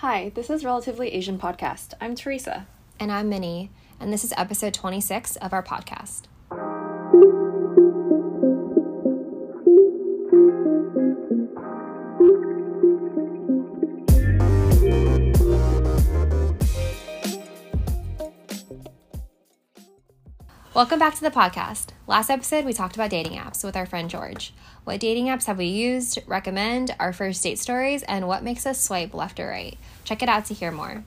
Hi, this is Relatively Asian Podcast. I'm Teresa. And I'm Minnie, and this is episode 26 of our podcast. Welcome back to the podcast. Last episode, we talked about dating apps with our friend George. What dating apps have we used, recommend, our first date stories, and what makes us swipe left or right. Check it out to hear more.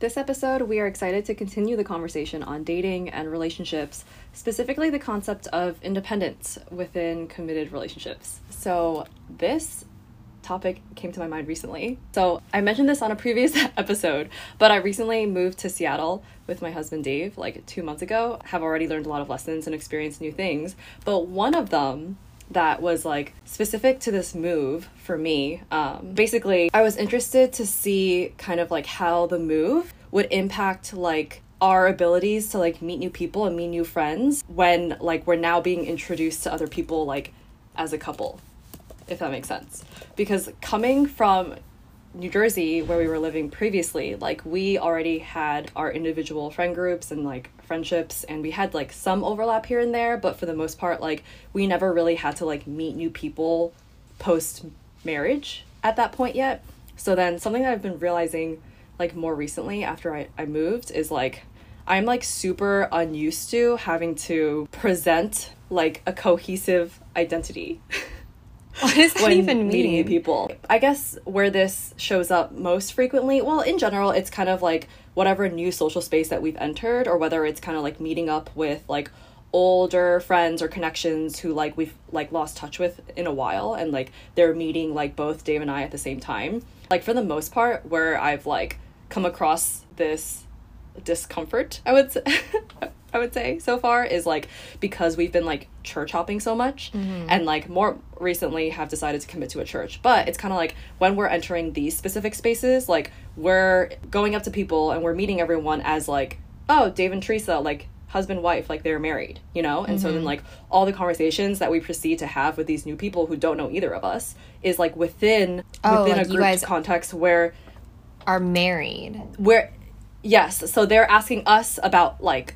This episode, we are excited to continue the conversation on dating and relationships, specifically the concept of independence within committed relationships. So, this topic came to my mind recently. So, I mentioned this on a previous episode, but I recently moved to Seattle with my husband Dave like 2 months ago. Have already learned a lot of lessons and experienced new things, but one of them that was like specific to this move for me. Um, basically, I was interested to see kind of like how the move would impact like our abilities to like meet new people and meet new friends when like we're now being introduced to other people like as a couple if that makes sense because coming from New Jersey, where we were living previously, like we already had our individual friend groups and like friendships, and we had like some overlap here and there, but for the most part, like we never really had to like meet new people post marriage at that point yet. So then something that I've been realizing like more recently after I, I moved is like I'm like super unused to having to present like a cohesive identity. What does that even meeting new people. I guess where this shows up most frequently, well, in general, it's kind of like whatever new social space that we've entered, or whether it's kind of like meeting up with like older friends or connections who like we've like lost touch with in a while and like they're meeting like both Dave and I at the same time. Like for the most part where I've like come across this discomfort, I would say, I would say so far is like because we've been like church hopping so much mm-hmm. and like more recently have decided to commit to a church. But it's kind of like when we're entering these specific spaces, like we're going up to people and we're meeting everyone as like, oh, Dave and Teresa, like husband wife like they're married you know and so then mm-hmm. like all the conversations that we proceed to have with these new people who don't know either of us is like within Oh, within like a group context where Are married. where yes so they're asking us about like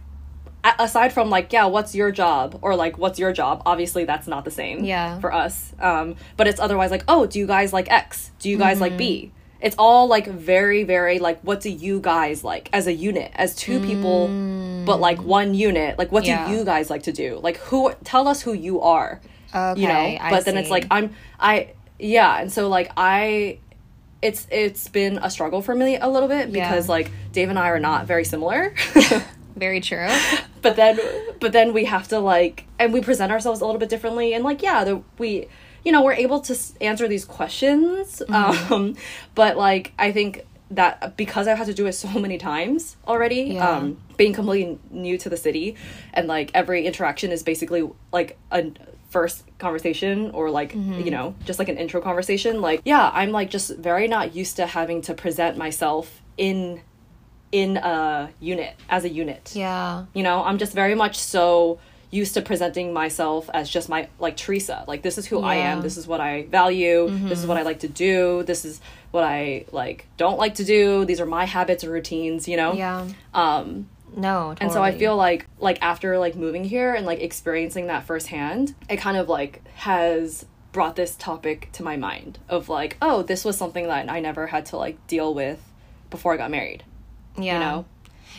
aside from like yeah what's your job or like what's your job obviously that's not the same Yeah. for us um but it's otherwise like oh do you guys like x do you guys like Mm-hmm. b it's all like very very like what do you guys like as a unit as two people but like one unit like what Mm. Yeah. do you guys like to do like who tell us who you are Okay, you know I but then it's like i'm i yeah and so like i it's it's been a struggle for me a little bit Yeah. because like dave and i are not very similar Very true. but then but then we have to like and we present ourselves a little bit differently and like yeah the, we you know we're able to s- answer these questions Mm-hmm. um but like i think that because i've had to do it so many times already Yeah. um being completely new to the city and like every interaction is basically like a first conversation or like Mm-hmm. you know just like an intro conversation like yeah i'm like just very not used to having to present myself in in a unit as a unit Yeah. you know, I'm just very much so used to presenting myself as just my like Teresa. Like this is who I Yeah. Mm-hmm. am. This is what I value. This is what I like to do. This is what I like don't like to do. These are my habits and routines, you know? Yeah. Um No, totally. and so I feel like like after like moving here and like experiencing that firsthand, it kind of like has brought this topic to my mind of like, oh, this was something that I never had to like deal with before I got married, yeah. you know?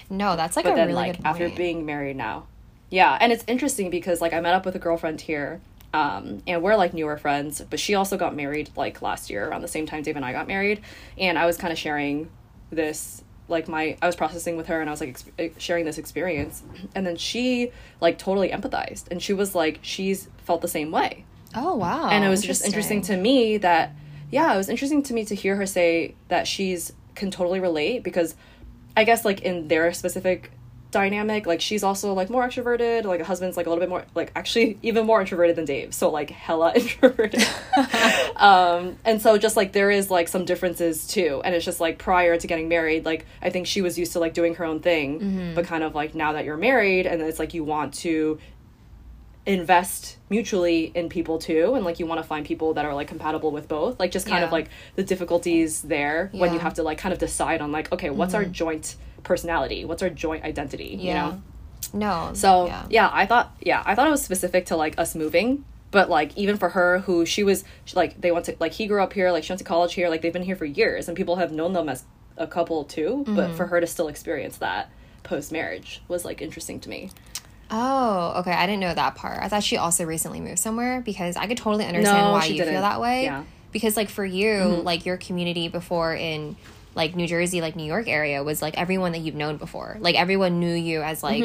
No, that's like but a then really like after being married now yeah and it's interesting because like i met up with a girlfriend here um, and we're like newer friends but she also got married like last year around the same time dave and i got married and i was kind of sharing this like my i was processing with her and i was like eh, sharing this experience. And then she like totally empathized. And she was like she's felt the same way. Oh wow. and it was just interesting to me that yeah it was interesting to me to hear her say that she's can totally relate because i guess like in their specific dynamic like she's also like more extroverted like a husband's like a little bit more like actually even more introverted than dave so like hella introverted. Um and so just like there is like some differences too and it's just like prior to getting married like i think she was used to like doing her own thing but kind of like now that you're married and it's like you want to invest mutually in people too and like you want to find people that are like compatible with both like just kind of like the difficulties there when you have to like kind of decide on like okay what's our joint personality what's our joint identity you know No. so yeah. yeah. I thought yeah, I thought it was specific to like us moving, but like even for her, who she was she, like they went to like he grew up here, like she went to college here, like they've been here for years, and people have known them as a couple too. Mm-hmm. But for her to still experience that post marriage was like interesting to me. Oh, okay. I didn't know that part. I thought she also recently moved somewhere because I could totally understand No, why you feel didn't. that way. Yeah. Because like for you, like your community before in like New Jersey, like New York area was like everyone that you've known before. Like everyone knew you as like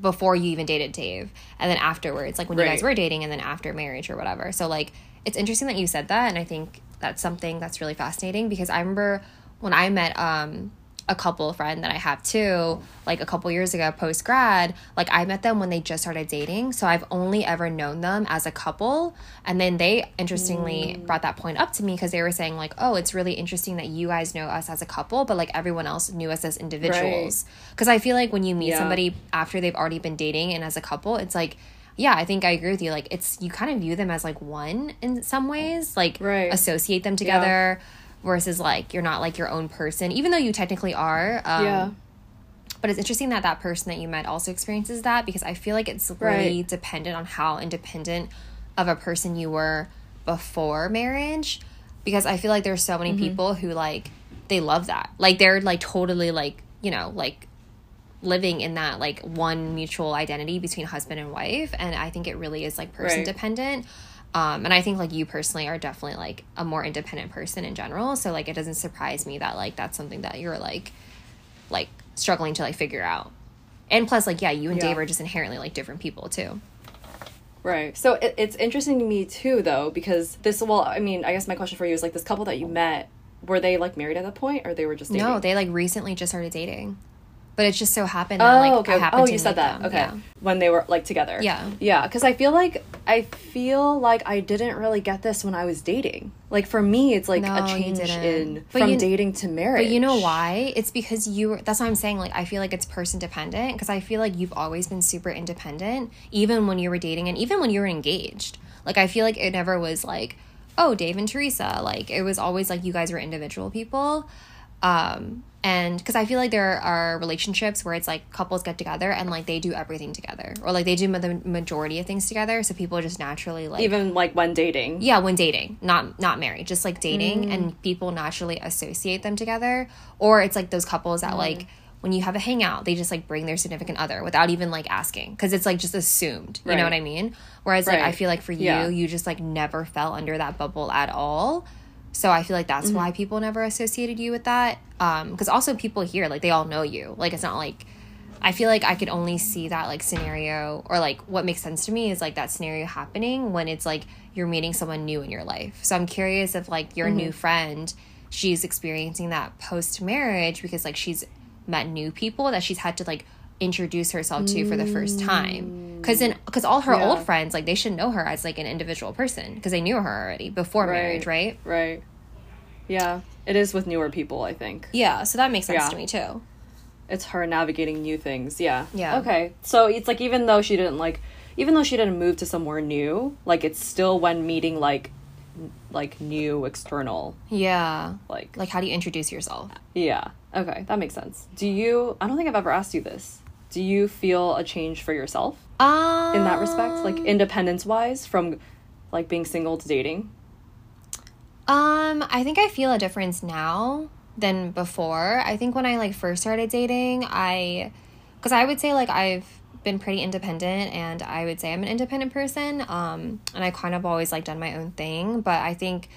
before you even dated Dave. And then afterwards, like when you guys were dating and then after marriage or whatever. So like it's interesting that you said that and I think that's something that's really fascinating because I remember when I met um a couple friend that I have too, like a couple years ago post grad, like I met them when they just started dating. So I've only ever known them as a couple. And then they interestingly mm. brought that point up to me because they were saying, like, oh, it's really interesting that you guys know us as a couple, but like everyone else knew us as individuals. Because I feel like when you meet Yeah. somebody after they've already been dating and as a couple, it's like, yeah, I think I agree with you. Like, it's you kind of view them as like one in some ways, like Right. associate them together versus like you're not like your own person, even though you technically are. Um, yeah. But it's interesting that that person that you met also experiences that because I feel like it's really Right. dependent on how independent of a person you were before marriage. Because I feel like there's so many Mm-hmm. people who like they love that. Like they're like totally like, you know, like living in that like one mutual identity between husband and wife. And I think it really is like person Right. dependent. Um, and I think like you personally are definitely like a more independent person in general. So like it doesn't surprise me that like that's something that you're like like struggling to like figure out. And plus like yeah, you and Yeah. Dave are just inherently like different people too. Right. So it, it's interesting to me too, though, because this. Well, I mean, I guess my question for you is like this couple that you met. Were they like married at that point, or they were just dating? No, they like recently just started dating. But it just so happened that like oh, okay. I happened Oh, to you said that. them. Okay. Yeah. When they were like together. Yeah. Yeah, because I feel like I feel like I didn't really get this when I was dating. Like for me, it's like No, a change in But from you- dating to marriage. But you know why? It's because you were, that's why I'm saying like I feel like it's person dependent because I feel like you've always been super independent even when you were dating and even when you were engaged. Like I feel like it never was like, oh, Dave and Teresa. Like it was always like you guys were individual people. Um and because I feel like there are relationships where it's like couples get together and like they do everything together or like they do ma- the majority of things together so people just naturally like Even like when dating. yeah when dating not not married just like dating mm. and people naturally associate them together or it's like those couples that mm. like when you have a hangout they just like bring their significant other without even like asking because it's like just assumed you Right. know what i mean whereas like i feel like for you Yeah. you just like never fell under that bubble at all so i feel like that's why people never associated you with that um because also people here like they all know you. Like it's not like I feel like I could only see that like scenario or like what makes sense to me is like that scenario happening when it's like you're meeting someone new in your life. So I'm curious if like your new friend, she's experiencing that post marriage because like she's met new people that she's had to like introduce herself to for the first time. Mm. Cuz in cuz all her Yeah. old friends like they should know her as like an individual person because they knew her already before marriage, right? Right. Yeah. It is with newer people, I think. Yeah, so that makes sense Yeah. to me too. It's her navigating new things. Yeah. Yeah. Okay. So it's like even though she didn't like even though she didn't move to somewhere new, like it's still when meeting like like new external Yeah. like Like how do you introduce yourself? yeah. Okay, that makes sense. Do you I don't think I've ever asked you this. Do you feel a change for yourself Um in that respect? Like independence wise from like being single to dating? Um, I think I feel a difference now than before. I think when I like first started dating, I cuz I would say like I've been pretty independent and I would say I'm an independent person. Um, and I kind of always like done my own thing, but I think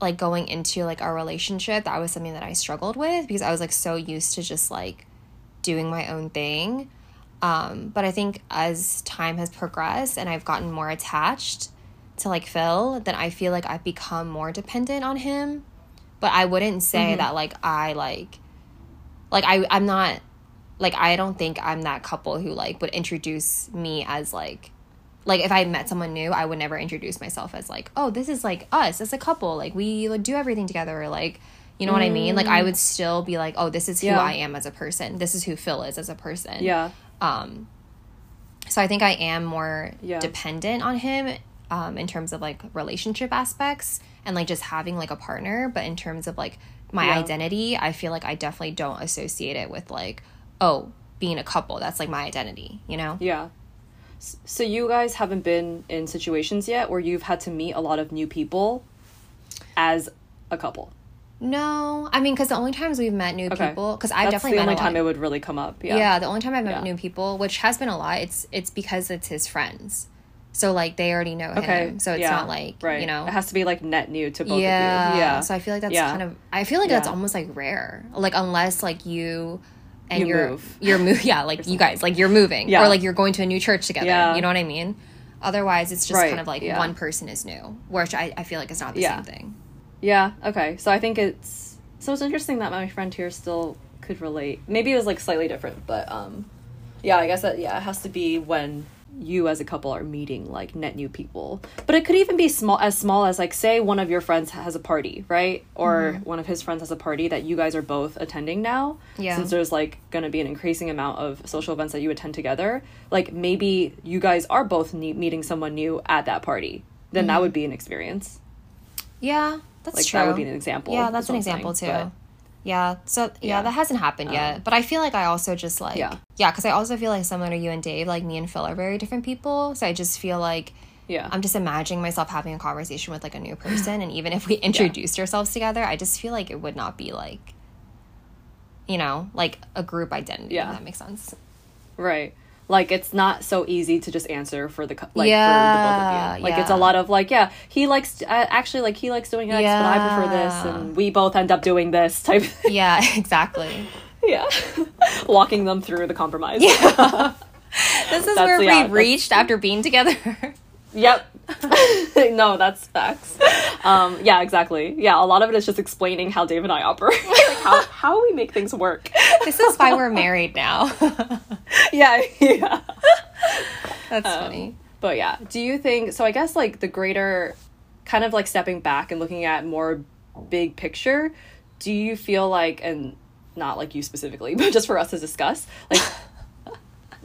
like going into like a relationship, that was something that I struggled with because I was like so used to just like doing my own thing. Um, but I think as time has progressed and I've gotten more attached to like Phil, then I feel like I've become more dependent on him. But I wouldn't say that like I like like I I'm not like I don't think I'm that couple who like would introduce me as like like if I met someone new, I would never introduce myself as like, oh, this is like us as a couple. Like we do everything together. Or, like, you know what I mean? Like I would still be like, oh, this is who Yeah. I am as a person. This is who Phil is as a person. Yeah. Um, So I think I am more Yeah. dependent on him um, in terms of like relationship aspects and like just having like a partner. But in terms of like my Yeah. identity, I feel like I definitely don't associate it with like, oh, being a couple. That's like my identity, you know? Yeah. So you guys haven't been in situations yet where you've had to meet a lot of new people as a couple. No, I mean, because the only times we've met new Okay. people, because I've That's definitely the only time it would really come up. Yeah. yeah. the only time I've met Yeah. new people, which has been a lot, it's it's because it's his friends. So like they already know Okay. him. So it's yeah. not like right. you know it has to be like net new to both yeah. of you. Yeah. So I feel like that's Yeah. kind of I feel like that's almost like rare. Like unless like you and You are move. you're move yeah, like you guys, like you're moving. Yeah. Or like you're going to a new church together. Yeah. You know what I mean? Otherwise it's just Right, kind of like one person is new. Which I, I feel like it's not the same thing. Yeah. Okay. So I think it's so it's interesting that my friend here still could relate. Maybe it was like slightly different, but um, yeah. I guess that yeah, it has to be when you as a couple are meeting like net new people. But it could even be small as small as like say one of your friends has a party, right? Or Mm-hmm. one of his friends has a party that you guys are both attending now. Yeah. Since there's like going to be an increasing amount of social events that you attend together, like maybe you guys are both ne- meeting someone new at that party. Then Mm-hmm. that would be an experience. Yeah, that's Like true. that would be an example. Yeah, that's an example too. but- Yeah, so yeah, Yeah. that hasn't happened yet. Um, but I feel like I also just like Yeah. yeah, because I also feel like similar to you and Dave, like me and Phil are very different people. So I just feel like Yeah. I'm just imagining myself having a conversation with like a new person, and even if we introduced ourselves together, I just feel like it would not be like, you know, like a group identity. Yeah. if that makes sense. Right. Like it's not so easy to just answer for the like for the both of you. Like it's a lot of like yeah he likes uh, actually like he likes doing X but I prefer this and we both end up doing this type. thing. Yeah, exactly. yeah, walking them through the compromise. Yeah. this is That's- where yeah, we reached after being together. Yep. no, that's facts. Um, yeah, exactly. Yeah, a lot of it is just explaining how Dave and I operate, like how how we make things work. this is why we're married now. yeah, yeah. That's Um, funny. But yeah, do you think so? I guess like the greater kind of like stepping back and looking at more big picture, do you feel like, and not like you specifically, but just for us to discuss, like,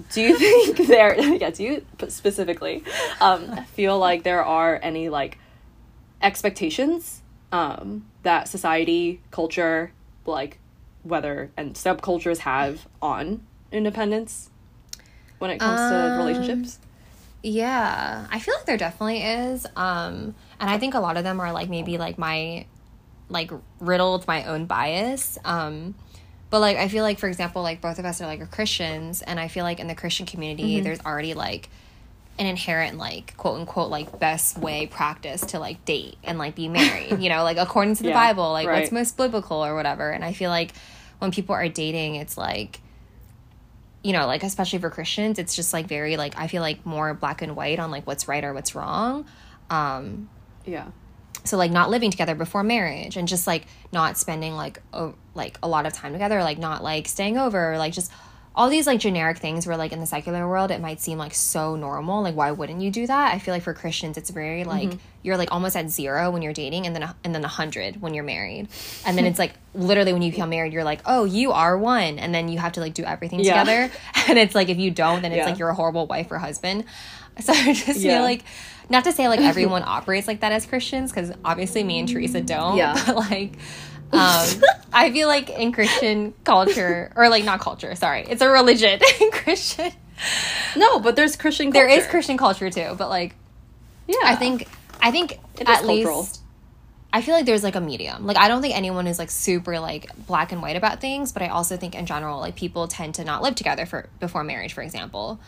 do you think there, yeah, do you specifically um, feel like there are any like expectations um, that society, culture, like, whether and subcultures have on independence when it comes to Um, relationships? Yeah, I feel like there definitely is. Um, and I think a lot of them are like maybe like my like riddled my own bias. Um, but like I feel like for example, like both of us are like Christians, and I feel like in the Christian community, there's already like an inherent like quote unquote like best way practice to like date and like be married you know like according to the Yeah, bible like what's most biblical or whatever. And i feel like when people are dating it's like you know like especially for christians it's just like very like i feel like more black and white on like what's right or what's wrong. Um Yeah. So like not living together before marriage and just like not spending like a, like a lot of time together like not like staying over like just all these like generic things where like in the secular world it might seem like so normal. Like why wouldn't you do that? I feel like for christians it's very like mm-hmm. you're like almost at zero when you're dating and then a, and then a hundred when you're married. And then it's like literally when you become married you're like oh you are one. And then you have to like do everything Yeah. together. And it's like if you don't then it's Yeah. like you're a horrible wife or husband. So i just Yeah. feel like not to say like everyone operates like that as Christians, because obviously me and Teresa don't. Yeah. But like, um, I feel like in Christian culture, or like not culture, sorry, it's a religion in Christian. No, but there's Christian There culture. is Christian culture too, but like, Yeah. I think, I think It at cultural. least. I feel like there's like a medium. Like I don't think anyone is like super like black and white about things, but I also think in general like people tend to not live together for before marriage, for example.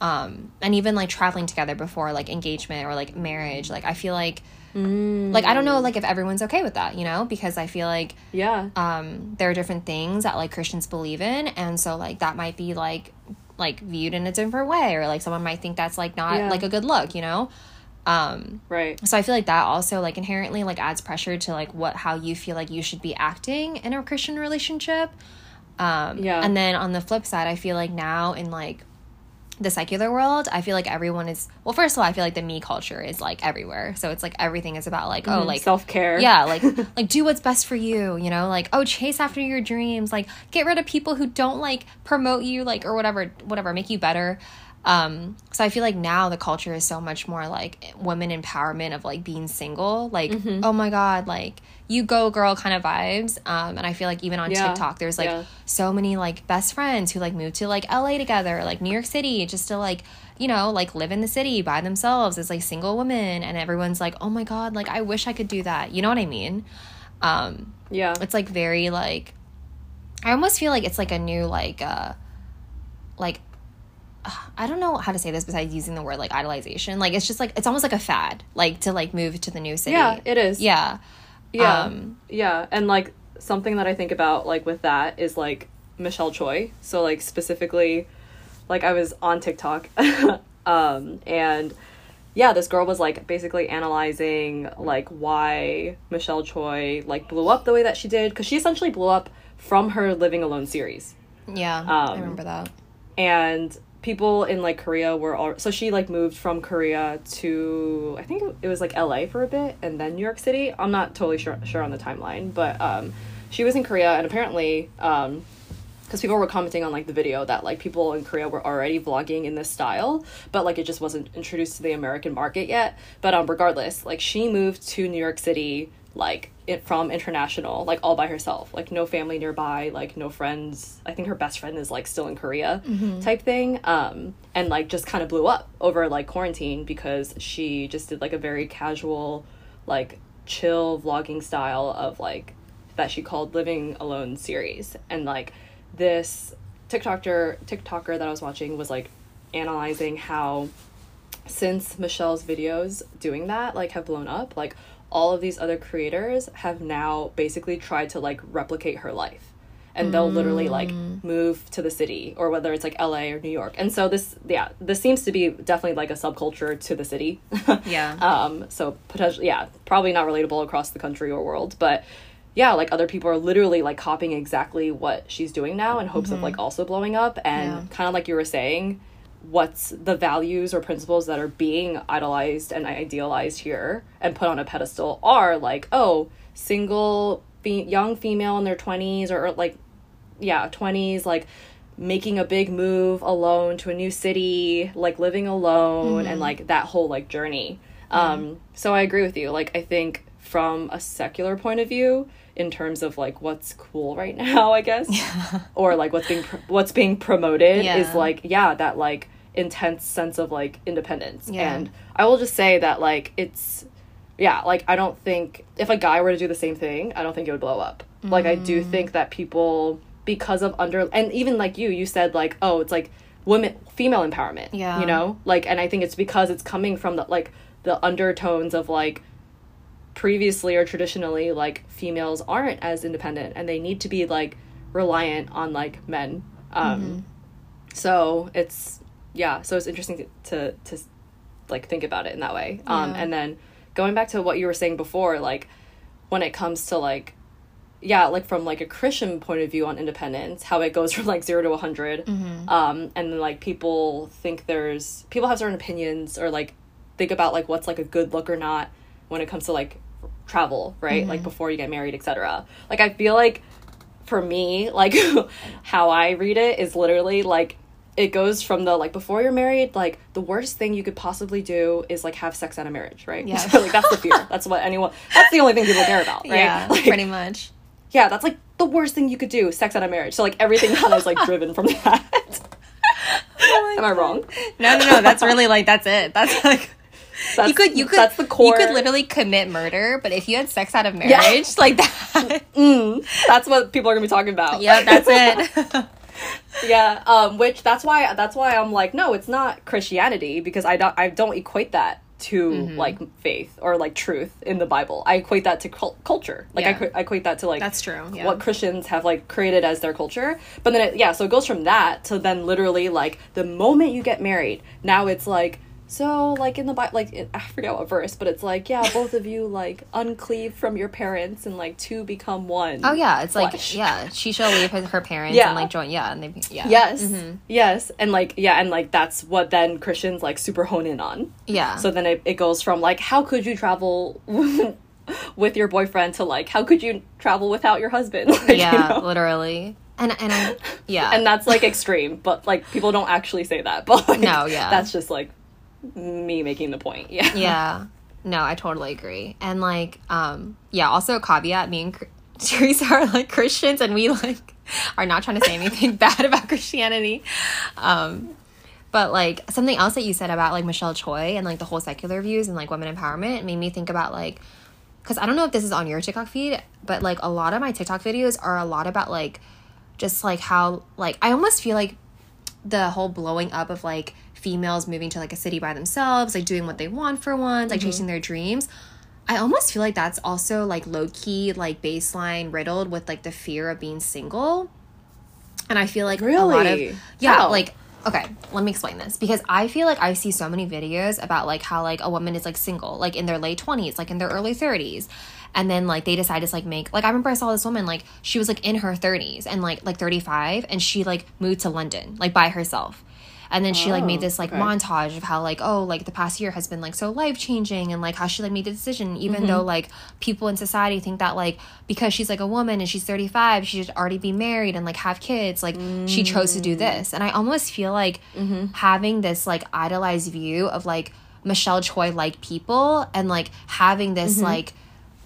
Um and even like traveling together before like engagement or like marriage. Like I feel like like I don't know like if everyone's okay with that, you know? Because I feel like Yeah. um there are different things that like Christians believe in and so like that might be like like viewed in a different way or like someone might think that's like not Yeah. like a good look, you know? Um right. so I feel like that also like inherently like adds pressure to like what how you feel like you should be acting in a Christian relationship. Um Yeah. and then on the flip side, I feel like now in like the secular world, I feel like everyone is well, first of all, I feel like the me culture is like everywhere. So it's like everything is about like, oh mm, like Self care. yeah, like like do what's best for you, you know, like oh chase after your dreams, like get rid of people who don't like promote you, like or whatever, whatever, make you better. Um, so I feel like now the culture is so much more like women empowerment of like being single, like Mm-hmm. oh my god, like you go girl kind of vibes. Um, and I feel like even on Yeah. TikTok, there's like Yeah. so many like best friends who like moved to like LA together, like New York City, just to like you know like live in the city by themselves as like single women, and everyone's like oh my god, like I wish I could do that. You know what I mean? Um, Yeah. it's like very like i almost feel like it's like a new like uh like i don't know how to say this besides using the word like idolization like it's just like it's almost like a fad like to like move to the new city Yeah, it is. yeah Yeah. Um, yeah. And like something that I think about like with that is like Michelle Choi. So like specifically like I was on TikTok um and yeah, this girl was like basically analyzing like why Michelle Choi like blew up the way that she did cuz she essentially blew up from her Living Alone series. yeah i Um, remember that and people in like Korea were all so she like moved from Korea to I think it was like LA for a bit and then New York City. I'm not totally sure sure on the timeline, but um she was in Korea and apparently um because people were commenting on like the video that like people in Korea were already vlogging in this style, but like it just wasn't introduced to the American market yet. But um regardless, like she moved to New York City like it from international like all by herself. Like no family nearby like no friends. I think her best friend is like still in korea type thing um and like just kind of blew up over like quarantine because she just did like a very casual like chill vlogging style of like that she called living alone series. And like this tiktoker tiktoker that i was watching was like analyzing how since Michelle's videos doing that like have blown up, like all of these other creators have now basically tried to like replicate her life. And they'll literally like move to the city or whether it's like LA or New York. And so this yeah, this seems to be definitely like a subculture to the city. Yeah. um so potentially yeah, probably not relatable across the country or world, but yeah, like other people are literally like copying exactly what she's doing now in hopes of like also blowing up and Yeah. kind of like you were saying what's the values or principles that are being idolized and idealized here and put on a pedestal are like oh single fe- young female in their 20s or, or like yeah 20s like making a big move alone to a new city like living alone and like that whole like journey. Um so i agree with you. Like i think from a secular point of view in terms of like what's cool right now i guess or like what's being pr- what's being promoted is like yeah that like intense sense of like independence Yeah. and i will just say that like it's yeah like i don't think if a guy were to do the same thing i don't think it would blow up like i do Mm. think that people because of under and even like you you said like oh it's like women female empowerment Yeah. you know like and i think it's because it's coming from the like the undertones of like previously or traditionally like females aren't as independent and they need to be like reliant on like men. Um so it's yeah so it's interesting to to, to like think about it in that way. Um and then going back to what you were saying before like when it comes to like yeah like from like a christian point of view on independence how it goes from like 0 to 100 um and then like people think there's people have certain opinions or like think about like what's like a good look or not when it comes to like travel right? Like mm-hmm. before you get married etc like i feel like for me like how i read it is literally like it goes from the like before you're married like the worst thing you could possibly do is like have sex at a marriage right? Yeah. so, like that's the fear. That's what anyone that's the only thing people care about right? Yeah Like, pretty much. yeah that's like the worst thing you could do sex at a marriage. So like everything kind of is like driven from that. Oh Am i wrong? No no no that's really like that's it. That's like that's, you could you could that's the core you could literally commit murder but if you had sex out of marriage like that. Mm, that's what people are gonna be talking about. Yeah that's it. Yeah um which that's why that's why i'm like no it's not christianity because i don't i don't equate that to Mm-hmm. like faith or like truth in the bible. I equate that to cul- culture. Like I, Yeah. equ- I equate that to like That's true, yeah. what christians have like created as their culture. But then it, yeah so it goes from that to then literally like the moment you get married now it's like so like in the bible like it, i forget what verse but it's like yeah both of you like uncleave from your parents and like two become one oh yeah it's like yeah she shall leave her, her parents Yeah. and like join yeah and they yeah Yes. Mm-hmm. Yes. And like yeah, and like that's what then Christians like super hone in on. yeah So then it, it goes from like how could you travel with your boyfriend to like how could you travel without your husband? Like, you yeah know? literally And and I yeah. and that's like extreme, but like people don't actually say that. But like, No, yeah. that's just like me making the point. Yeah, yeah. No, I totally agree. And like, um, yeah. Also, caveat: me and Teresa are like Christians, and we like are not trying to say anything bad about Christianity. Um, but like something else that you said about like Michelle Choi and like the whole secular views and like women empowerment made me think about like because I don't know if this is on your TikTok feed, but like a lot of my TikTok videos are a lot about like just like how like I almost feel like the whole blowing up of like females moving to like a city by themselves, like doing what they want for once, like mm-hmm. chasing their dreams. I almost feel like that's also like low key, like baseline riddled with like the fear of being single. And I feel like a lot of Really? yeah, like okay, let me explain this because I feel like I see so many videos about like how like a woman is like single, like in their late 20s, like in their early 30s. And then like they decide to like make like I remember I saw this woman like she was like in her 30s and like like 35 and she like moved to London like by herself. And then she like made Oh, this like okay. montage of how like oh like the past year has been like so life changing and like how she like made the decision even Mm-hmm. though like people in society think that like because she's like a woman and she's 35 she should already be married and like have kids like she chose to do Mm. this and I almost feel like Mm-hmm. having this like idolized view of like Michelle Choi like people and like having this Mm-hmm. like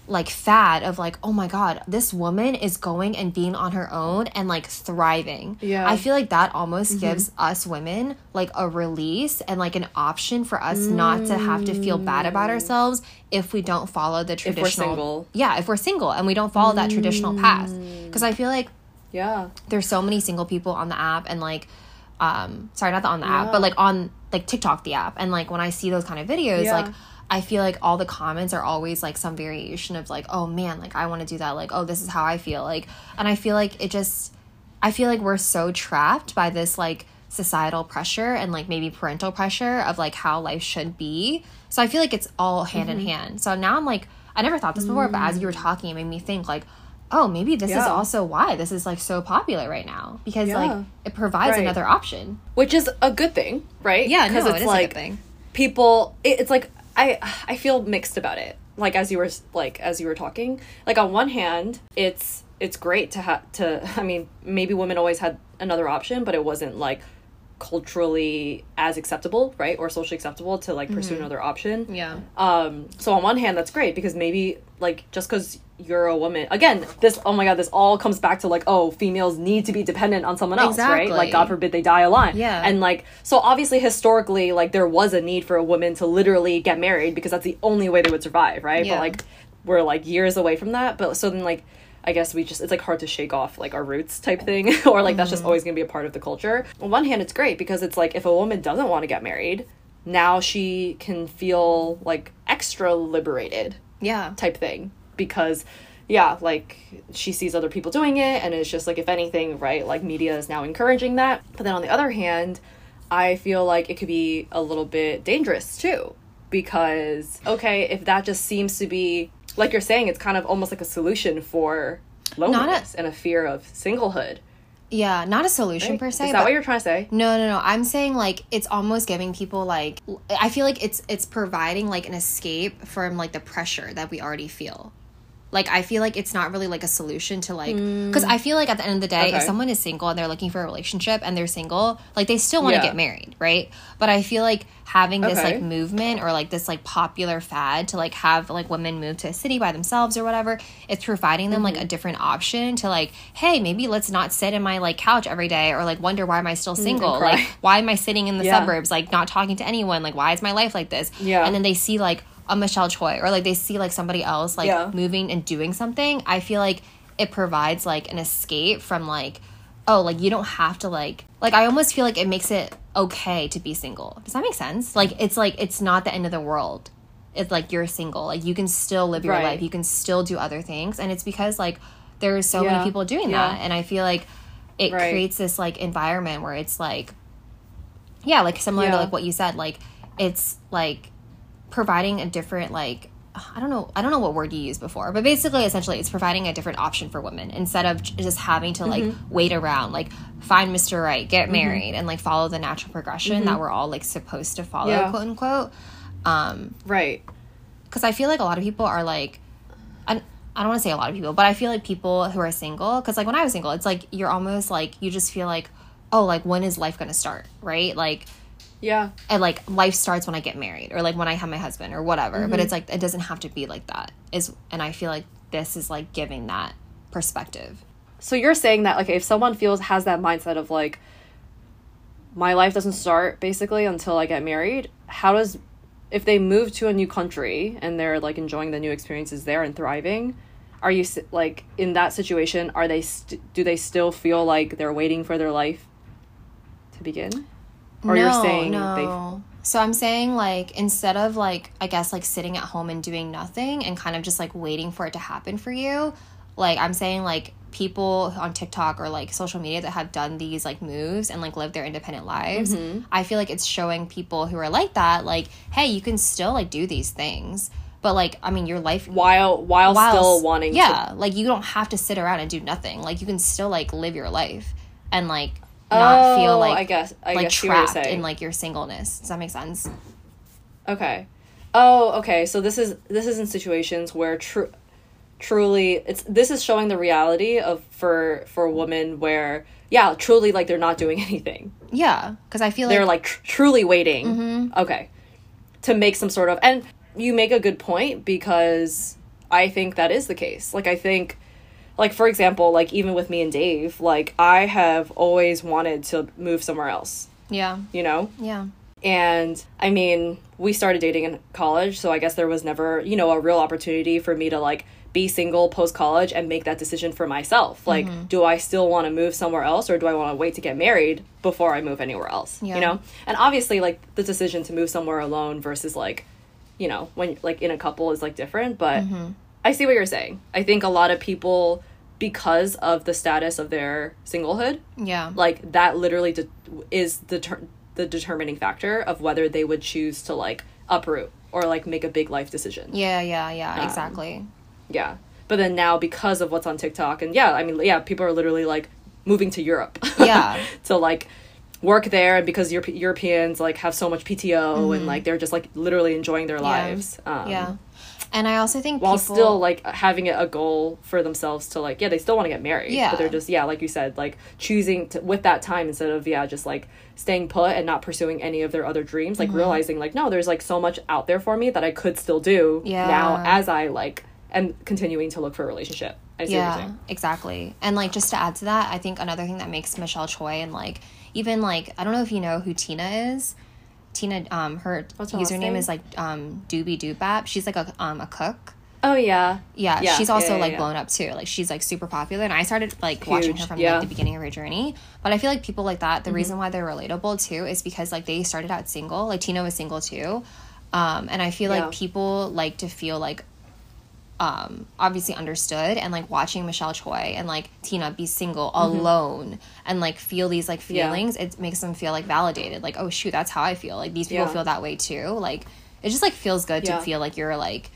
like fad of like oh my god this woman is going and being on her own and like thriving Yeah. i feel like that almost Mm-hmm. gives us women like a release and like an option for us not to have to feel bad about ourselves if we don't follow the Mm. traditional single. yeah if we're single and we don't follow that traditional path Mm. because i feel like yeah, there's so many single people on the app and like um sorry not the on the app but like on like tiktok the app and like when i see those kind of videos Yeah. like i feel like all the comments are always like some variation of like oh man like i want to do that like oh this is how i feel like and i feel like it just i feel like we're so trapped by this like societal pressure and like maybe parental pressure of like how life should be so i feel like it's all hand Mm-hmm. in hand so now i'm like i never thought this before but as you were talking it made me think like oh maybe this is also why this is like so popular right now because like it provides Right. another option which is a good thing, right? Yeah, because it it's is a like good thing. people. It, it's like I I feel mixed about it. Like as you were like as you were talking, like on one hand, it's it's great to have to. I mean, maybe women always had another option, but it wasn't like culturally as acceptable, right, or socially acceptable to like pursue another option. yeah Um, so on one hand, that's great because maybe like just because you're a woman, again, this oh my god, this all comes back to like oh, females need to be dependent on someone else, right? Like God forbid they die alone. Yeah. and like so obviously historically, like there was a need for a woman to literally get married because that's the only way they would survive, right? Yeah. But like we're like years away from that. But so then like. I guess we just it's like hard to shake off like our roots type thing or like that's Mm-hmm. just always going to be a part of the culture. On one hand it's great because it's like if a woman doesn't want to get married, now she can feel like extra liberated yeah type thing because yeah like she sees other people doing it and it's just like if anything right like media is now encouraging that. But then on the other hand i feel like it could be a little bit dangerous too because okay if that just seems to be like you're saying it's kind of almost like a solution for loneliness and a fear of singlehood. Yeah not a solution right? per se is that what you're trying to say? No no no. I'm saying like it's almost giving people like i feel like it's it's providing like an escape from like the pressure that we already feel like i feel like it's not really like a solution to like because i feel like at the end of the day if someone is single and they're looking for a relationship and they're single like they still want to Yeah. get married right but i feel like having this Okay. like movement or like this like popular fad to like have like women move to a city by themselves or whatever it's providing them Mm-hmm. like a different option to like hey maybe let's not sit in my like couch every day or like wonder why am i still single cry. like why am i sitting in the Yeah. suburbs like not talking to anyone like why is my life like this Yeah. and then they see like a michelle choi or like they see like somebody else like Yeah. moving and doing something i feel like it provides like an escape from like oh like you don't have to like like i almost feel like it makes it okay to be single does that make sense like it's like it's not the end of the world it's like you're single like you can still live your Right. life you can still do other things and it's because like there's so Yeah. many people doing Yeah. that and i feel like it Right. creates this like environment where it's like yeah like similar to like what you said like it's like providing a different like I don't know I don't know what word you used before, but basically essentially it's providing a different option for women instead of just having to like Mm-hmm. wait around, like find Mr. Right, get married and like follow the natural progression that we're all like supposed to follow, Mm-hmm. Yeah. quote unquote. Um right cuz I feel like a lot of people are like and I don't want to say a lot of people, but I feel like people who are single, because like when I was single, it's like you're almost like you just feel like, oh, like when is life gonna start, right? Like, Yeah. and like life starts when I get married or like when I have my husband or whatever. But mm-hmm. it's like it doesn't have to be like that. Is and I feel like this is like giving that perspective. So you're saying that like if someone feels has that mindset of like my life doesn't start basically until I get married, how does if they move to a new country and they're like enjoying the new experiences there and thriving, are you like in that situation are they st- do they still feel like they're waiting for their life to begin? Or you're saying no. So I'm saying like instead of like I guess like sitting at home and doing nothing and kind of just like waiting for it to happen for you, like I'm saying like people on TikTok or like social media that have done these like moves and like live their independent lives, Mm-hmm. I feel like it's showing people who are like that like hey, you can still like do these things. But like I mean your life while while, while still s- wanting to yeah like you don't have to sit around and do nothing like you can still like live your life and like not feel Oh, like I guess I like guess trapped in like your singleness does that make sense Okay. Oh, okay. So this is this is in situations where true truly it's this is showing the reality of for for women where yeah, truly like they're not doing anything. yeah because i feel like They're like tr- truly waiting. Mm-hmm. Okay. To make some sort of and you make a good point because I think that is the case. Like I think like for example, like even with me and Dave, like I have always wanted to move somewhere else, yeah you know? yeah And I mean, we started dating in college, so I guess there was never, you know, a real opportunity for me to like be single post college and make that decision for myself. Like, mm-hmm. do I still want to move somewhere else or do I want to wait to get married before I move anywhere else? Yeah. You know? And obviously, like, the decision to move somewhere alone versus like, you know, when like in a couple is like different, but mm-hmm. I see what you're saying. I think a lot of people, because of the status of their singlehood, yeah like that literally de- is the ter- the determining factor of whether they would choose to like uproot or like make a big life decision. yeah yeah Um, yeah exactly Yeah. But then now because of what's on TikTok and yeah, I mean yeah, people are literally like moving to Europe. Yeah. to like work there and because Europe- Europeans like have so much PTO and like they're just like literally enjoying their lives. Um, Mm-hmm. yeah and i also think While people, still like having it a goal for themselves to like yeah they still want to get married Yeah. but they're just yeah like you said like choosing to with that time instead of yeah just like staying put and not pursuing any of their other dreams Mm-hmm. like realizing like no there's like so much out there for me that I could still do Yeah. now as I like am continuing to look for a relationship I see what you're yeah exactly and like just to add to that i think another thing that makes michelle choi and like even like i don't know if you know who tina is tina um her What's her username name? is like um Doobydobap she's like a um a cook oh yeah yeah, Yeah, she's also yeah, like yeah. blown up too. Like she's like super popular, and I started like watching her from like the beginning of her journey. But I feel like people like that, the Mm-hmm. reason why they're relatable too is because like they started out single. Like Tina was single too, um, and I feel like people like to feel like um obviously understood and like watching Michelle Choi and like Tina be single alone and like feel these like Mm-hmm. Yeah. feelings it makes them feel like validated like oh shoot that's how I feel like these people Yeah. feel that way too like it just like feels good Yeah. to feel like you're like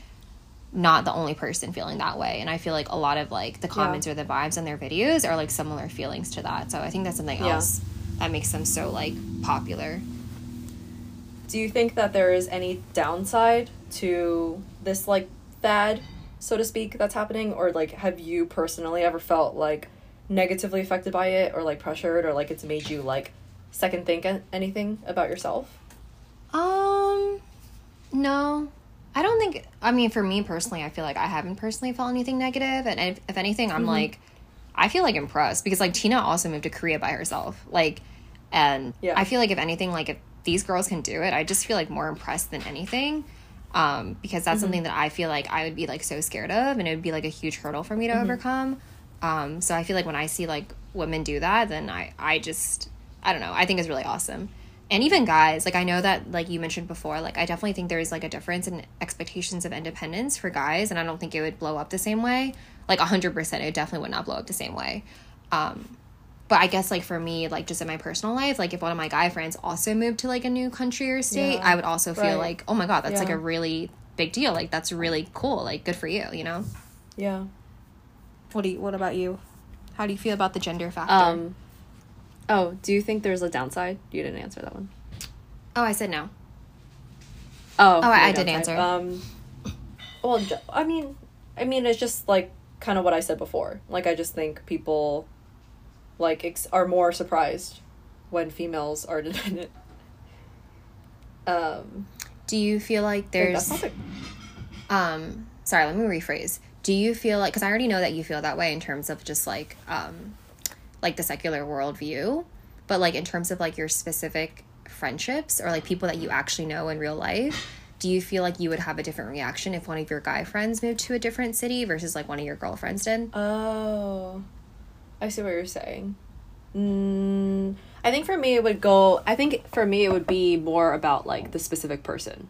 not the only person feeling that way and i feel like a lot of like the comments or the vibes in their videos are like similar feelings to that so i think that's something else that makes them so like popular do you think that there is any downside to this like fad so to speak that's happening? Or like have you personally ever felt like negatively affected by it or like pressured or like it's made you like second think anything about yourself? Um no. I don't think i mean for me personally i feel like i haven't personally felt anything negative. And if, if anything i'm like i feel like impressed because like tina also moved to korea by herself. Like and Yeah. i feel like if anything like if these girls can do it i just feel like more impressed than anything um, because that's something that I feel like I would be like so scared of, and it would be like a huge hurdle for me to overcome. Um, so I feel like when I see like women do that, then I I just I don't know. I think it's really awesome. And even guys, like I know that like you mentioned before, like I definitely think there's like a difference in expectations of independence for guys, and I don't think it would blow up the same way. Like hundred percent, it definitely would not blow up the same way. Um, but I guess like for me, like just in my personal life, like if one of my guy friends also moved to like a new country or state, Yeah. I would also feel Right. like, oh my god, that's like a really big deal. Like that's really cool. Like good for you, you know. yeah What do you? What about you? How do you feel about the gender factor? um oh do you think there's a downside you didn't answer that one oh, I said no. oh I- I did answer. um well i mean I mean, it's just like kind of what I said before. Like, I just think people like ex- are more surprised when females are dependent. Um, Do you feel like like, there's the- um sorry let me rephrase. Do you feel like because i already know that you feel that way in terms of just like um like the secular worldview but like in terms of like your specific friendships or like people that you actually know in real life do you feel like you would have a different reaction if one of your guy friends moved to a different city versus like one of your girlfriends did? Oh, I see what you're saying. Mm, I think for me it would go. I think for me it would be more about like the specific person,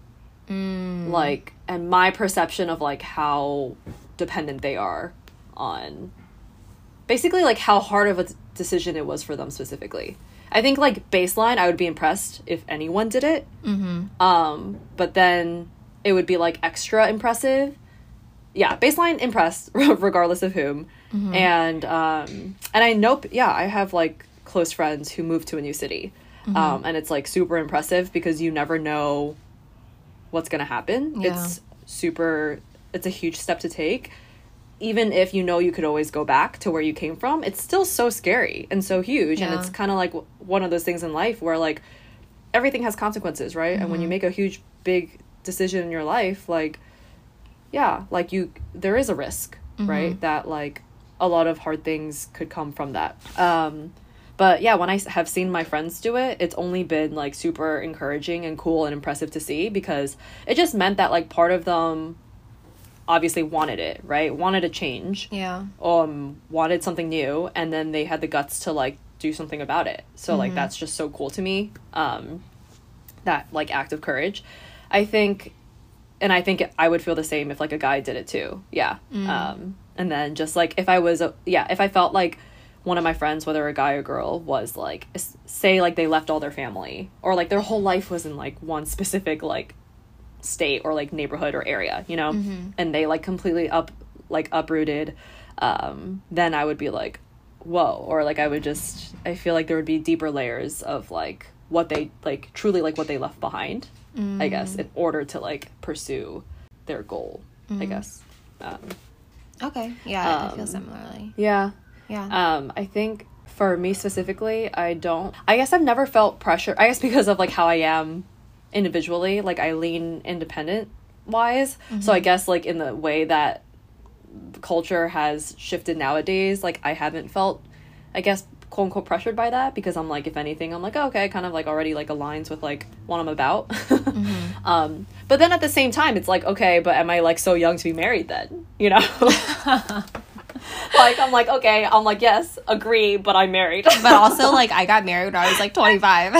mm. like and my perception of like how dependent they are on, basically like how hard of a decision it was for them specifically. I think like baseline, I would be impressed if anyone did it. mm-hmm. Um, but then it would be like extra impressive. Yeah, baseline impressed regardless of whom. And um and I know yeah, I have like close friends who moved to a new city. Um and it's like super impressive because you never know what's going to happen. Yeah. It's super it's a huge step to take. Even if you know you could always go back to where you came from, it's still so scary and so huge and it's kind of like w- one of those things in life where like everything has consequences, right? And when you make a huge big decision in your life, like yeah, like you there is a risk, right? That like a lot of hard things could come from that. Um but yeah, when I have seen my friends do it, it's only been like super encouraging and cool and impressive to see because it just meant that like part of them obviously wanted it, right? Wanted a change. Yeah. Um wanted something new and then they had the guts to like do something about it. So like that's just so cool to me um that like act of courage. I think and i think i would feel the same if like a guy did it too. Yeah. Um and then just like if i was a, yeah if i felt like one of my friends whether a guy or girl was like say like they left all their family or like their whole life was in like one specific like state or like neighborhood or area you know? And they like completely up like uprooted um then i would be like whoa. Or like i would just i feel like there would be deeper layers of like what they like truly like what they left behind i guess in order to like pursue their goal i guess. Um okay yeah i feel Um, similarly yeah yeah um, I think for me specifically, I don't. I guess I've never felt pressure. I guess because of like how I am individually, like I lean independent wise. So I guess like in the way that culture has shifted nowadays, like I haven't felt, I guess quote unquote pressured by that because I'm like if anything I'm like oh, okay kind of like already like aligns with like what I'm about. um, but then at the same time it's like okay, but am I like so young to be married then? You know. like I'm like okay, I'm like yes, agree, but I'm married. but also like i got married when i was like 25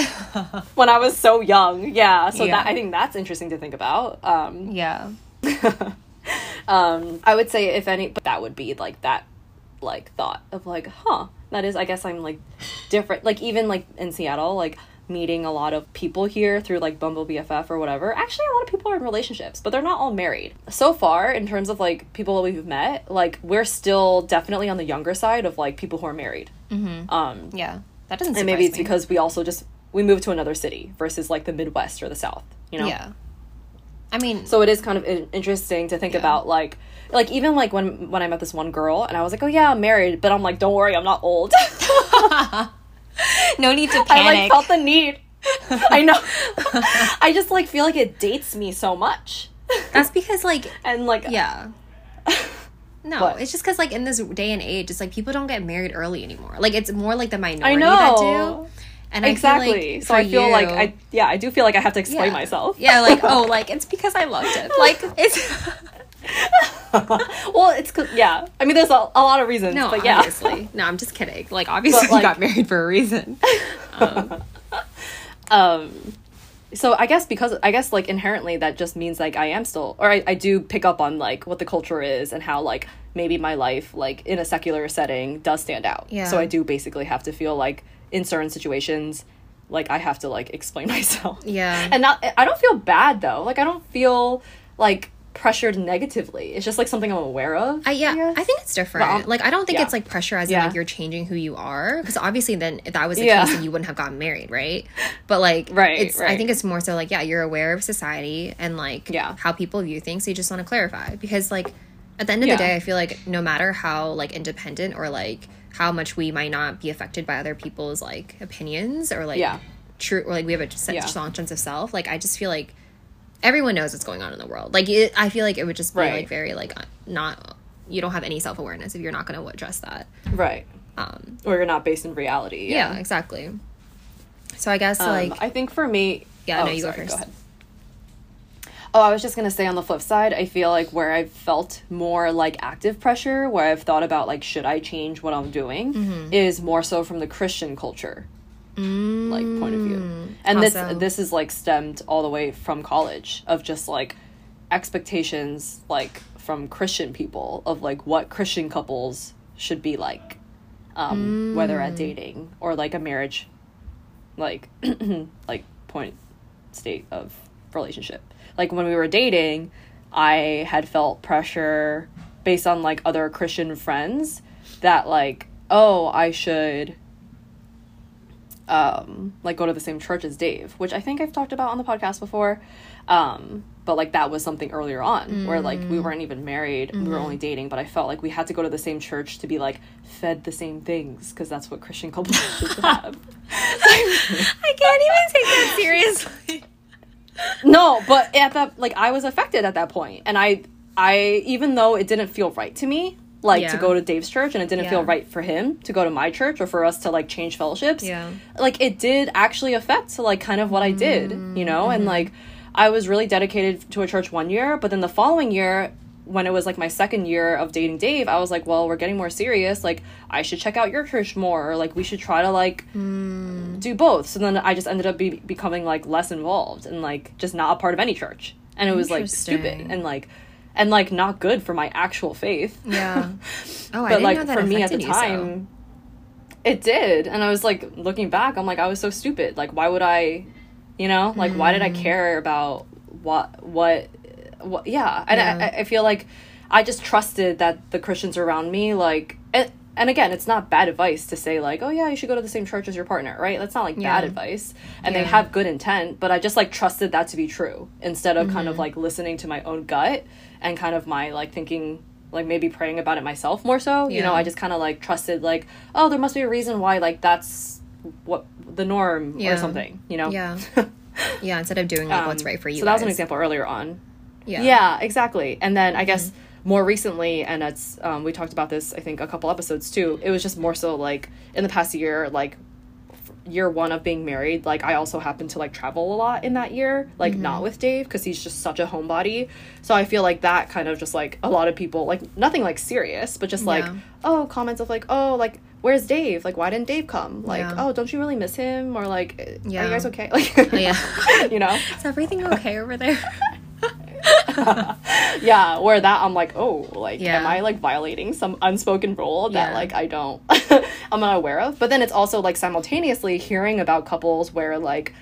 when I was so young, yeah. So Yeah. that I think that's interesting to think about. Um, yeah um, I would say if any, but that would be like that, like thought of like, huh, that is. I guess I'm like different. Like even like in Seattle, like meeting a lot of people here through like Bumble BFF or whatever. Actually, a lot of people are in relationships, but they're not all married. So far, in terms of like people that we've met, like we're still definitely on the younger side of like people who are married. Mm-hmm. Um, yeah that doesn't and maybe it's me. because we also just we moved to another city versus like the Midwest or the South. You know. yeah i mean So it is kind of interesting to think Yeah. about like like even like when when I met this one girl and I was like, "Oh yeah, I'm married," but I'm like, "Don't worry, I'm not old." no need to I panic like felt the need. I know. I just like feel like it dates me so much. that's because like And like yeah no What? it's just because like in this day and age it's like people don't get married early anymore like it's more like the minority I that do and I Exactly. feel like so I feel like I yeah, I do feel like I have to explain yeah. myself. yeah like oh like it's because i loved it like it's well, it's 'cause- yeah. I mean, there's a, a lot of reasons, no but yeah. obviously. No i'm just kidding. Like obviously like- you got married for a reason. Um so i guess because i guess like inherently that just means like i am still or I, I do pick up on like what the culture is and how like maybe my life like in a secular setting does stand out. Yeah. so i do basically have to feel like in certain situations like i have to like explain myself. Yeah. And not i don't feel bad though. Like i don't feel like pressured negatively it's just like something i'm aware of I, yeah, guess. I think it's different. Like, I don't think yeah. it's like pressure as in Yeah. like you're changing who you are. Because obviously, then if that was the Yeah. case, then you wouldn't have gotten married, right? But like, Right, It's I think it's more so like yeah, you're aware of society and like Yeah. how people view things. So you just want to clarify because like at the end of the day i feel like no matter how like independent or like how much we might not be affected by other people's like opinions or like Yeah. true or like we have a Yeah. strong sense of self like i just feel like everyone knows what's going on in the world like it, i feel like it would just be Right. like very like not you don't have any self-awareness if you're not going to address that Right. um Or you're not based in reality. yeah, exactly so i guess Um, like I think for me, Yeah, oh, no, you go sorry, first. ahead. Oh, I was just gonna say on the flip side, I feel like where I've felt more like active pressure, where I've thought about like should I change what I'm doing, Mm-hmm. is more so from the Christian culture, like point of view, and How this so? this is like stemmed all the way from college of just like expectations like from Christian people of like what Christian couples should be like, um, whether Mm. at dating or like a marriage like like point state of relationship like when we were dating i had felt pressure based on like other christian friends that like oh i should um like go to the same church as dave which i think i've talked about on the podcast before. Um but like that was something earlier on where like we weren't even married. We were only dating but i felt like we had to go to the same church to be like fed the same things because that's what christian couples should have. I can't even take that seriously. No but at that like i was affected at that point and i i even though it didn't feel right to me like to go to dave's church and it didn't feel right for him to go to my church or for us to like change fellowships. Yeah. like it did actually affect like kind of what i did you know? And mm-hmm. like i was really dedicated to a church one year but then the following year when it was like my second year of dating dave i was like well we're getting more serious. Like i should check out your church more. Or like we should try to like mm. do both. So then i just ended up be- becoming like less involved and like just not a part of any church. And it was like stupid and like and like not good for my actual faith yeah oh i but didn't like know that for me at the you so. time it did and i was like looking back i'm like i was so stupid like why would i you know like why did i Mm. care about what what what yeah and Yeah. I, I feel like i just trusted that the christians around me like and, and again it's not bad advice to say like oh yeah you should go to the same church as your partner right that's not like Yeah. bad advice and they have good intent but i just like trusted that to be true instead of kind Mm-hmm. of like listening to my own gut and kind of my like thinking like maybe praying about it myself more so you know i just kind of like trusted like oh there must be a reason why like that's what the norm Yeah. or something you know yeah yeah instead of doing like what's Um, right for you so that was an example earlier on yeah yeah, exactly. And then I guess more recently, and it's um, we talked about this I think a couple episodes too. It was just more so like in the past year, like year one of being married. Like I also happened to like travel a lot in that year, like not mm-hmm. with Dave because he's just such a homebody. So I feel like that kind of just like a lot of people like nothing like serious, but just like Yeah. oh comments of like oh like. Where's Dave? Like, why didn't Dave come? Like, Yeah. oh, don't you really miss him? Or like, are Yeah. you guys okay? Like, yeah you know? is everything okay over there yeah where that i'm like oh like Yeah. am i like violating some unspoken rule that Yeah. like i don't i'm not aware of but then it's also like simultaneously hearing about couples where like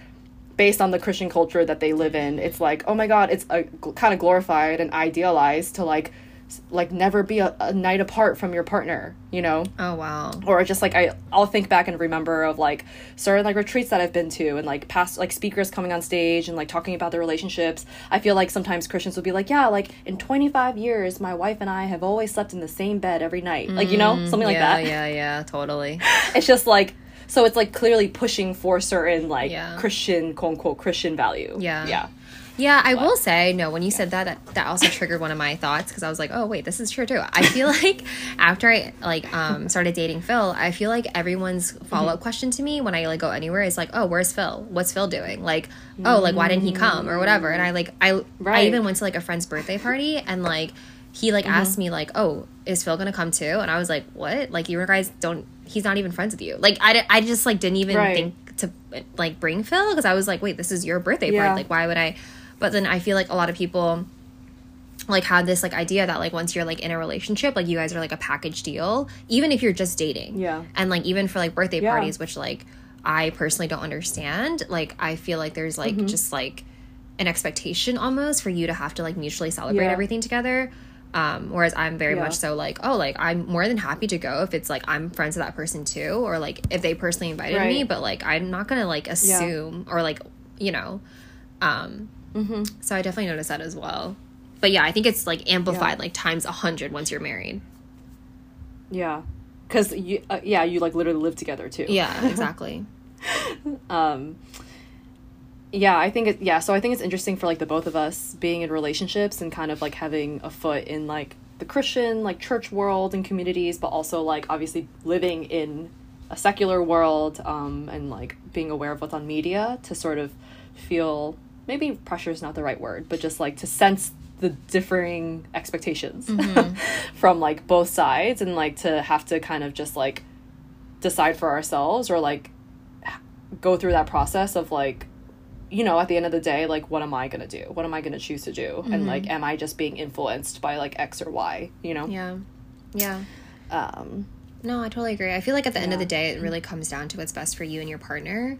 based on the christian culture that they live in it's like oh my god it's uh, a, kind of glorified and idealized to like like never be a, a night apart from your partner you know oh wow or just like I I'll think back and remember of like certain like retreats that I've been to and like past like speakers coming on stage and like talking about their relationships. I feel like sometimes Christians will be like, yeah, like in 25 years my wife and I have always slept in the same bed every night. Like, you know, something like Mm, yeah that. yeah yeah totally It's just like so it's like clearly pushing for certain like Yeah. Christian quote unquote Christian value. Yeah. Yeah. Yeah, I will say no. When you said that, that, that also triggered one of my thoughts because I was like, oh wait, this is true too. I feel like after I like um started dating Phil, I feel like everyone's follow up question to me when I like go anywhere is like, oh, where's Phil? What's Phil doing? Like, oh, like why didn't he come or whatever? And I like I I even went to like a friend's birthday party and like he like asked me like, oh, is Phil gonna come too? And I was like, what? Like you guys don't? He's not even friends with you. Like I, I just like didn't even Right. think to like bring Phil because I was like, wait, this is your birthday Yeah. party. Like why would I? But then I feel like a lot of people like had this like idea that like once you're like in a relationship, like you guys are like a package deal, even if you're just dating. Yeah. And like even for like birthday Yeah. parties, which like I personally don't understand. Like I feel like there's like Mm-hmm. just like an expectation almost for you to have to like mutually celebrate Yeah. everything together. Um, whereas I'm very Yeah. much so like, oh, like I'm more than happy to go if it's like I'm friends with that person too, or like if they personally invited me, but like I'm not gonna like assume or like you know, um, Mm-hmm. so I definitely noticed that as well. but yeah, I think it's like amplified yeah. like times a hundred once you're married. Yeah, because you uh, yeah you like literally live together too. Yeah, exactly. um yeah i think it yeah so i think it's interesting for like the both of us being in relationships and kind of like having a foot in like the christian like church world and communities but also like obviously living in a secular world um, and like being aware of what's on media to sort of feel maybe pressure is not the right word but just like to sense the differing expectations mm-hmm. from like both sides and like to have to kind of just like decide for ourselves or like go through that process of like you know at the end of the day like what am i going to do? What am i going to choose to do? Mm-hmm. and like am i just being influenced by like x or y you know? Yeah. Yeah. Um no i totally agree. I feel like at the yeah. end of the day it really comes down to what's best for you and your partner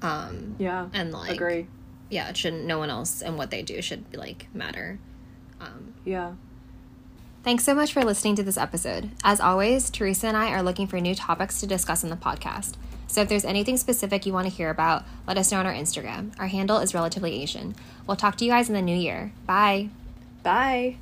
um yeah. and like agree yeah it shouldn't no one else and what they do should like matter um yeah Thanks so much for listening to this episode. As always, Teresa and I are looking for new topics to discuss in the podcast. So if there's anything specific you want to hear about, let us know on our Instagram. Our handle is Relatively Asian. We'll talk to you guys in the new year. Bye. Bye.